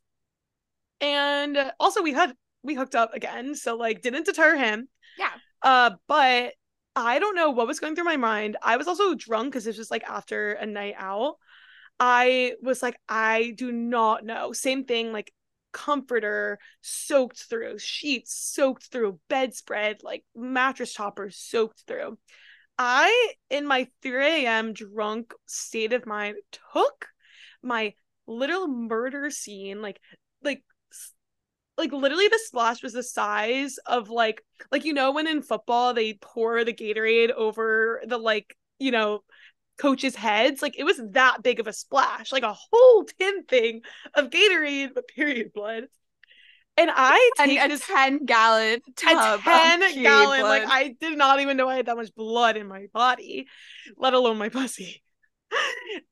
And uh, also we had we hooked up again, so like didn't deter him. Yeah. Uh, but I don't know what was going through my mind. I was also drunk because this was like after a night out. I was like, I do not know. Same thing, like comforter soaked through, sheets soaked through, bedspread, like mattress topper soaked through. I, in my 3 a.m. drunk state of mind, took my little murder scene, like, like literally the splash was the size of like, like you know when in football they pour the Gatorade over the like, you know, coaches' heads, like it was that big of a splash, like a whole tin thing of Gatorade, but period blood. And I [LAUGHS] And take a this 10 gallon a tub. 10 of gallon, like. I did not even know I had that much blood in my body, let alone my pussy. [LAUGHS]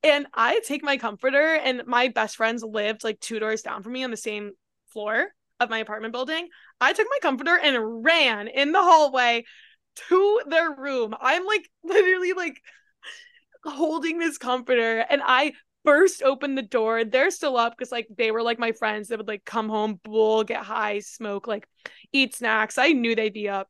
And I take my comforter, and my best friends lived like two doors down from me on the same floor of my apartment building. I took my comforter and ran in the hallway to their room. I'm like [LAUGHS] literally like holding this comforter, and I burst open the door. They're still up because like they were like my friends that would like come home, bull, get high, smoke, like eat snacks. I knew they'd be up.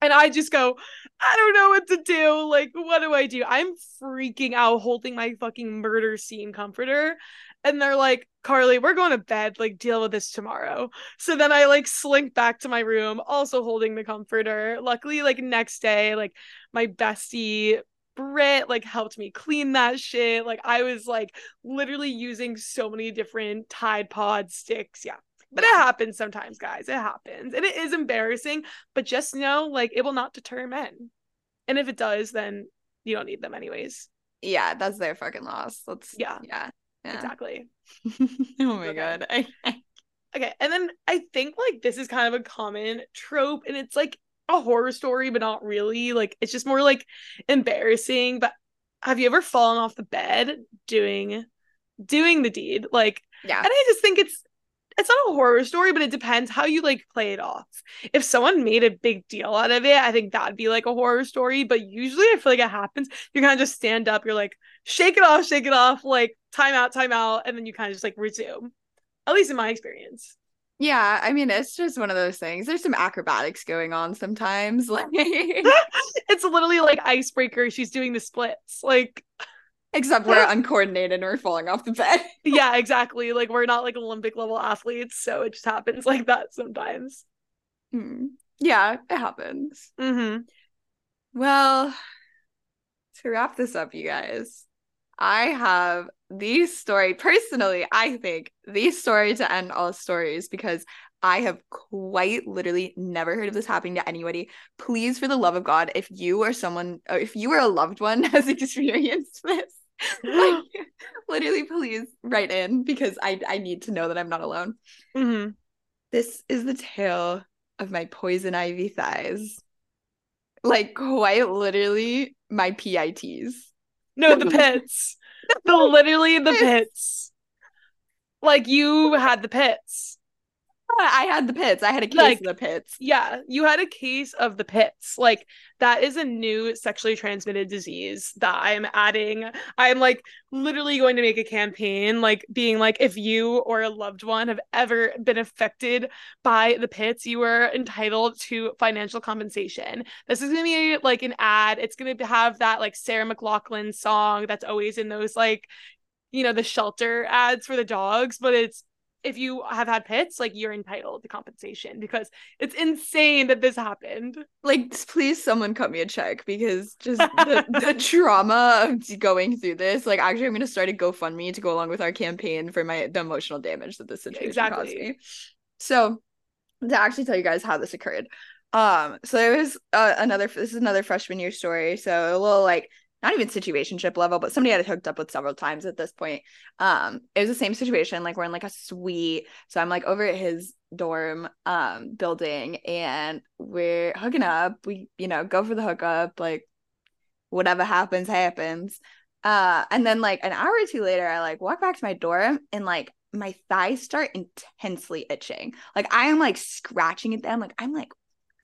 And I just go, I don't know what to do. Like, what do I do? I'm freaking out holding my fucking murder scene comforter. And they're like, Karly, we're going to bed. Like, deal with this tomorrow. So then I like slink back to my room, also holding the comforter. Luckily, like next day, like my bestie Brit like helped me clean that shit. Like I was like literally using so many different Tide Pod sticks. Yeah. But it happens sometimes, guys. It happens. And it is embarrassing, but just know like it will not deter men. And if it does, then you don't need them anyways. yeah, that's their fucking loss. Let's Yeah. yeah. Yeah. Exactly. [LAUGHS] oh my Okay. god. [LAUGHS] I, Okay. And then I think like this is kind of a common trope and it's like a horror story, but not really. Like it's just more like embarrassing. But have you ever fallen off the bed doing doing the deed? Like yeah. And I just think it's it's not a horror story, but it depends how you like play it off. If someone made a big deal out of it, I think that'd be like a horror story. But usually I feel like it happens. You kind of just stand up, you're like, shake it off, shake it off, like time out, time out, and then you kind of just like resume. At least in my experience. Yeah, I mean it's just one of those things. There's some acrobatics going on sometimes. [LAUGHS] Like [LAUGHS] it's literally like icebreaker. She's doing the splits. Like, [LAUGHS] except we're uncoordinated and we're falling off the bed. yeah, exactly. Like we're not like Olympic level athletes, so it just happens like that sometimes. Hmm. Yeah, it happens. Mm-hmm. Well, to wrap this up, you guys, I have the story personally, I think the story to end all stories because I have quite literally never heard of this happening to anybody. Please, for the love of God, if you or someone, or if you or a loved one [LAUGHS] has experienced this, [GASPS] like, literally, please write in because I I need to know that I'm not alone. Mm-hmm. This is the tale of my poison ivy thighs. Like quite literally my PITs. No, the pits. [LAUGHS] the literally the pits. Like you had the pits. I had the pits. I had a case Like- of the pits. Yeah, you had a case of the pits. Like that is a new sexually transmitted disease that I'm adding. I'm like literally going to make a campaign like being like if you or a loved one have ever been affected by the pits, you are entitled to financial compensation. This is going to be like an ad. It's going to have that like Sarah McLachlan song that's always in those like you know the shelter ads for the dogs, but it's if you have had pits, like you're entitled to compensation because it's insane that this happened. Like, please, someone cut me a check because just [LAUGHS] the, the trauma of going through this. Like, actually, I'm gonna start a GoFundMe to go along with our campaign for my the emotional damage that this situation caused me. So, to actually tell you guys how this occurred, um, so there was uh, another. This is another freshman year story. So a little like not even situationship level, but somebody I had hooked up with several times at this point. Um, it was the same situation. Like we're in like a suite, so I'm like over at his dorm um building, and we're hooking up. We you know go for the hookup, like whatever happens happens. Uh, and then like an hour or two later, I like walk back to my dorm, and like my thighs start intensely itching. Like I am like scratching at them. Like I'm like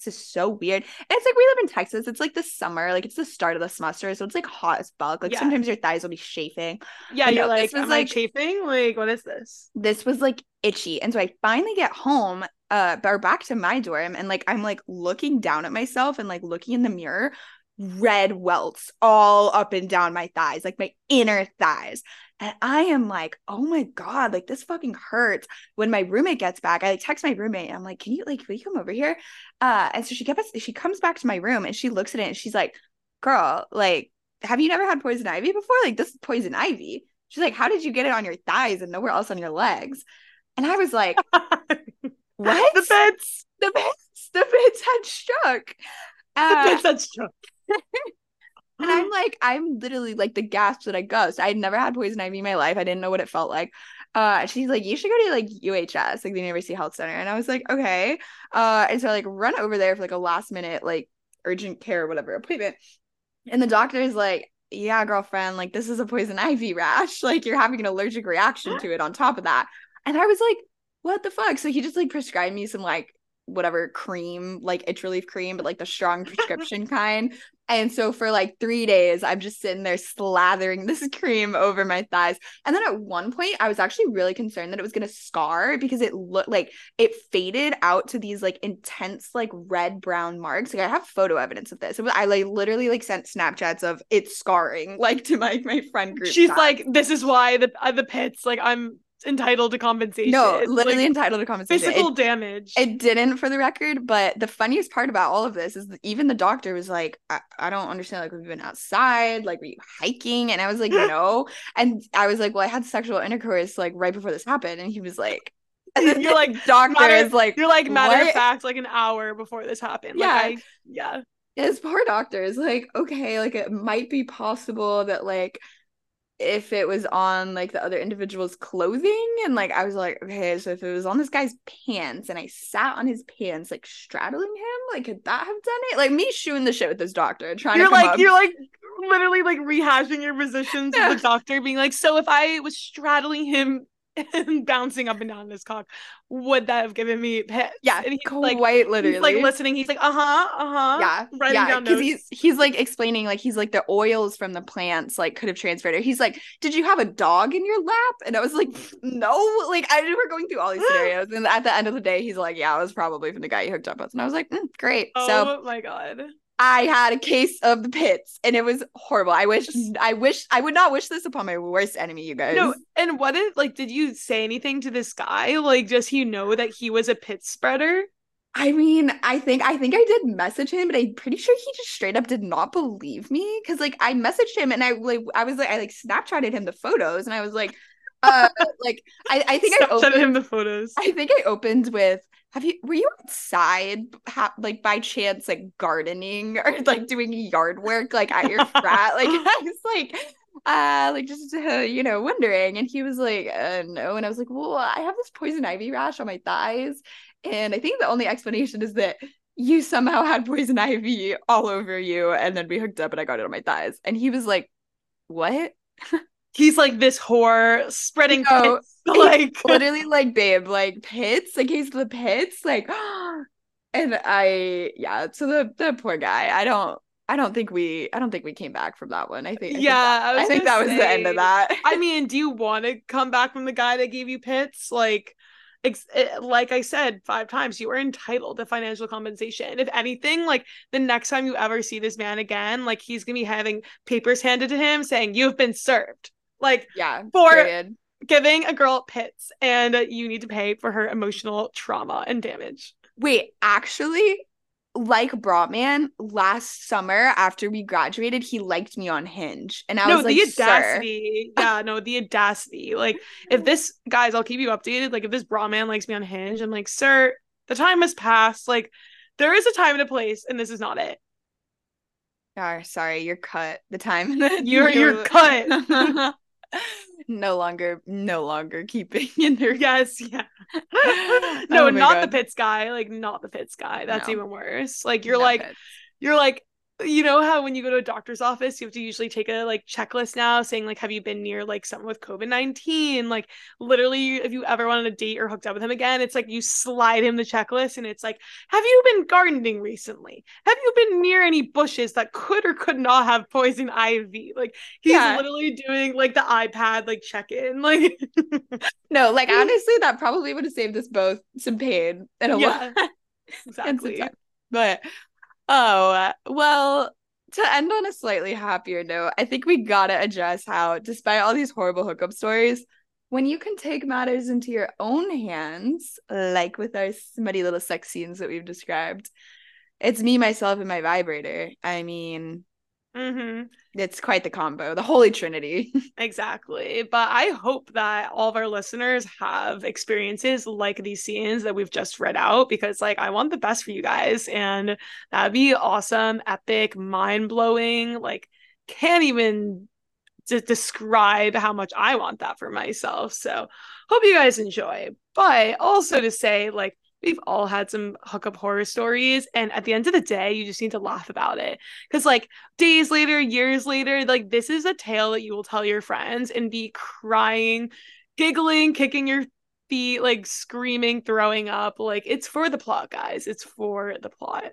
this is so weird. And it's like we live in Texas. It's like the summer, like it's the start of the semester, so it's like hot as fuck. Like Yeah. sometimes your thighs will be chafing. Yeah, But you're no, like, this was am I like- chafing? Like, what is this? This was like itchy, and so I finally get home, uh, or back to my dorm, and like I'm like looking down at myself and like looking in the mirror, red welts all up and down my thighs, like my inner thighs. And I am like, oh my God, like this fucking hurts. When my roommate gets back, I like text my roommate and I'm like, can you like, will you come over here? Uh, and so she gets she comes back to my room and she looks at it and she's like, girl, like, have you never had poison ivy before? Like, this is poison ivy. She's like, how did you get it on your thighs and nowhere else on your legs? And I was like, [LAUGHS] what? the pits. the bits, the bits had struck. The Uh, pits that's true. [LAUGHS] and I'm [LAUGHS] like, I'm literally like the gasp that I ghost. I had never had poison ivy in my life. I didn't know what it felt like. Uh, she's like, you should go to like UHS, like the University Health Center. And I was like, okay. Uh, and so I like run over there for like a last minute, like urgent care or whatever appointment. And the doctor is like, yeah, girlfriend, like this is a poison ivy rash. [LAUGHS] Like you're having an allergic reaction to it on top of that. And I was like, what the fuck? So he just like prescribed me some like whatever cream, like itch relief cream, but like the strong prescription kind. And so for like three days, I'm just sitting there slathering this cream over my thighs. And then at one point, I was actually really concerned that it was going to scar because it looked like it faded out to these like intense, like red brown marks. Like I have photo evidence of this. Was, I like literally like sent Snapchats of it scarring like to my my friend group. She's like, this is why the uh, the pits. Like I'm entitled to compensation. No, literally like entitled to compensation. Physical it, damage. It didn't for the record, but the funniest part about all of this is even the doctor was like, I, I don't understand. Like, we've been outside, like, were you hiking? And I was like, [LAUGHS] no. And I was like, well, I had sexual intercourse like right before this happened. And he was like, [LAUGHS] and then you're like, doctor matter, is like, you're like, matter what? of fact, like an hour before this happened. Yeah. Like, I, yeah. His poor doctor is like, okay, like it might be possible that like if it was on like the other individual's clothing and like I was like okay so if it was on this guy's pants and I sat on his pants like straddling him like could that have done it like me shooing the shit with this doctor trying you're to like up. you're like literally like rehashing your positions with the [LAUGHS] doctor being like so if I was straddling him and [LAUGHS] bouncing up and down his cock, would that have given me pets? Yeah, and he's quite like, literally. He's like listening. He's like, uh huh, uh huh. Yeah, writing yeah. Because he's he's like explaining like he's like the oils from the plants like could have transferred it. He's like, did you have a dog in your lap? And I was like, [LAUGHS] no. Like I we're going through all these [LAUGHS] scenarios, and at the end of the day, he's like, yeah, it was probably from the guy you hooked up with, and I was like, mm, great. Oh so, my god. I had a case of the pits and it was horrible. I wish I wish I would not wish this upon my worst enemy, you guys. No, and what did like did you say anything to this guy? Like does he know that he was a pit spreader? I mean, I think I think I did message him, but I'm pretty sure he just straight up did not believe me. Cause like I messaged him and I like I was like I like Snapchatted him the photos and I was like, uh [LAUGHS] like I, I think Snapchatted I opened him the photos. I think I opened with have you were you outside ha- like by chance like gardening or like doing yard work like at your frat? Like [LAUGHS] i [LAUGHS] was like uh like just uh, you know wondering. And he was like uh, no. And i was like well i have this poison ivy rash on my thighs. And i think the only explanation is that you somehow had poison ivy all over you and then we hooked up and i got it on my thighs. And he was like what [LAUGHS] he's like this whore spreading no, pits, [LAUGHS] like [LAUGHS] literally like babe like pits like he's the pits like [GASPS] and i yeah so the the poor guy i don't I don't think we I don't think we came back from that one. I think I Yeah, think, I, I think that say, was the end of that. I [LAUGHS] mean, do you want to come back from the guy that gave you pits? Like ex- eh, like I said five times, you are entitled to financial compensation. If anything, like the next time you ever see this man again, like he's going to be having papers handed to him saying you've been served. Like, yeah, for period. giving a girl pits and you need to pay for her emotional trauma and damage. Wait, actually, like bra man, last summer after we graduated, he liked me on Hinge, and I no, was like, the audacity, [LAUGHS] yeah, no, the audacity. Like, if this guys, I'll keep you updated. Like, if this bra man likes me on Hinge, I'm like, sir, the time has passed. Like, there is a time and a place, and this is not it. Oh, sorry, you're cut. The time [LAUGHS] you're you're cut. [LAUGHS] no longer no longer keeping [LAUGHS] in their yes yeah [LAUGHS] no oh not God. the pits guy like not the pits guy that's no. even worse like you're like pits. you're like you know how when you go to a doctor's office you have to usually take a like checklist now saying like have you been near like someone with covid-19 like literally if you ever wanted a date or hooked up with him again it's like you slide him the checklist and it's like have you been gardening recently? Have you been near any bushes that could or could not have poison ivy like he's yeah. literally doing like the ipad like check-in [LAUGHS] like no like [LAUGHS] honestly that probably would have saved us both some pain and a yeah, [LAUGHS] lot exactly. but Oh, uh, well, to end on a slightly happier note, I think we gotta address how, despite all these horrible hookup stories, when you can take matters into your own hands, like with our smutty little sex scenes that we've described, it's me, myself, and my vibrator. I mean, mm-hmm. it's quite the combo, the holy trinity. [LAUGHS] exactly. But I hope that all of our listeners have experiences like these scenes that we've just read out because, like, I want the best for you guys. And that'd be awesome, epic, mind blowing. Like, can't even to describe how much I want that for myself. So hope you guys enjoy. But also to say, like, we've all had some hookup horror stories and at the end of the day you just need to laugh about it. Because like days later years later like this is a tale that you will tell your friends and be crying giggling kicking your feet like screaming throwing up. Like it's for the plot guys. It's for the plot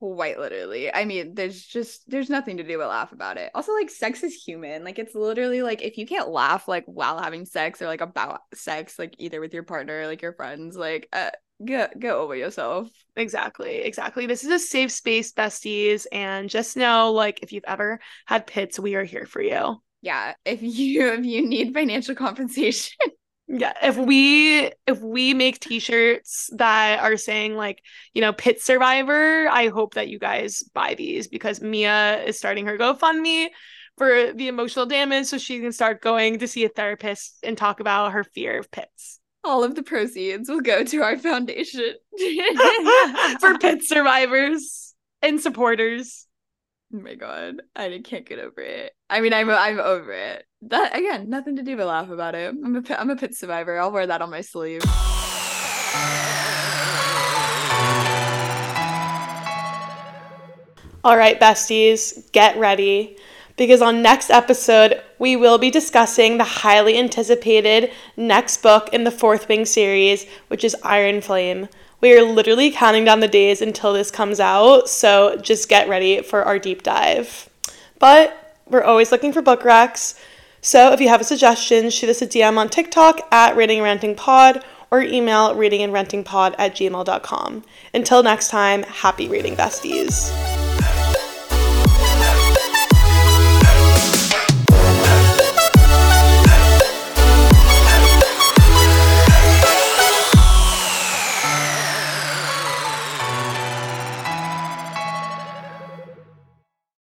Quite literally. I mean, there's just there's nothing to do but laugh about it. Also, like sex is human. Like it's literally like if you can't laugh like while having sex or like about sex, like either with your partner or like your friends, like uh get get over yourself. Exactly, exactly. This is a safe space, besties, and just know, like, if you've ever had pits, we are here for you. Yeah, if you [LAUGHS] if you need financial compensation, yeah if we if we make t-shirts that are saying like you know pit survivor i hope that you guys buy these because mia is starting her gofundme for the emotional damage so she can start going to see a therapist and talk about her fear of pits all of the proceeds will go to our foundation [LAUGHS] for [LAUGHS] pit survivors and supporters Oh my god, I can't get over it. I mean, I'm I'm over it. That again, nothing to do but laugh about it. I'm a I'm a pit survivor. I'll wear that on my sleeve. All right, besties, get ready because on next episode we will be discussing the highly anticipated next book in the Fourth Wing series, which is Iron Flame. We are literally counting down the days until this comes out, so just get ready for our deep dive. But we're always looking for book recs. So if you have a suggestion, shoot us a DM on TikTok at Reading and Ranting Pod or email readingandrantingpod at gmail.com. Until next time, happy reading, besties.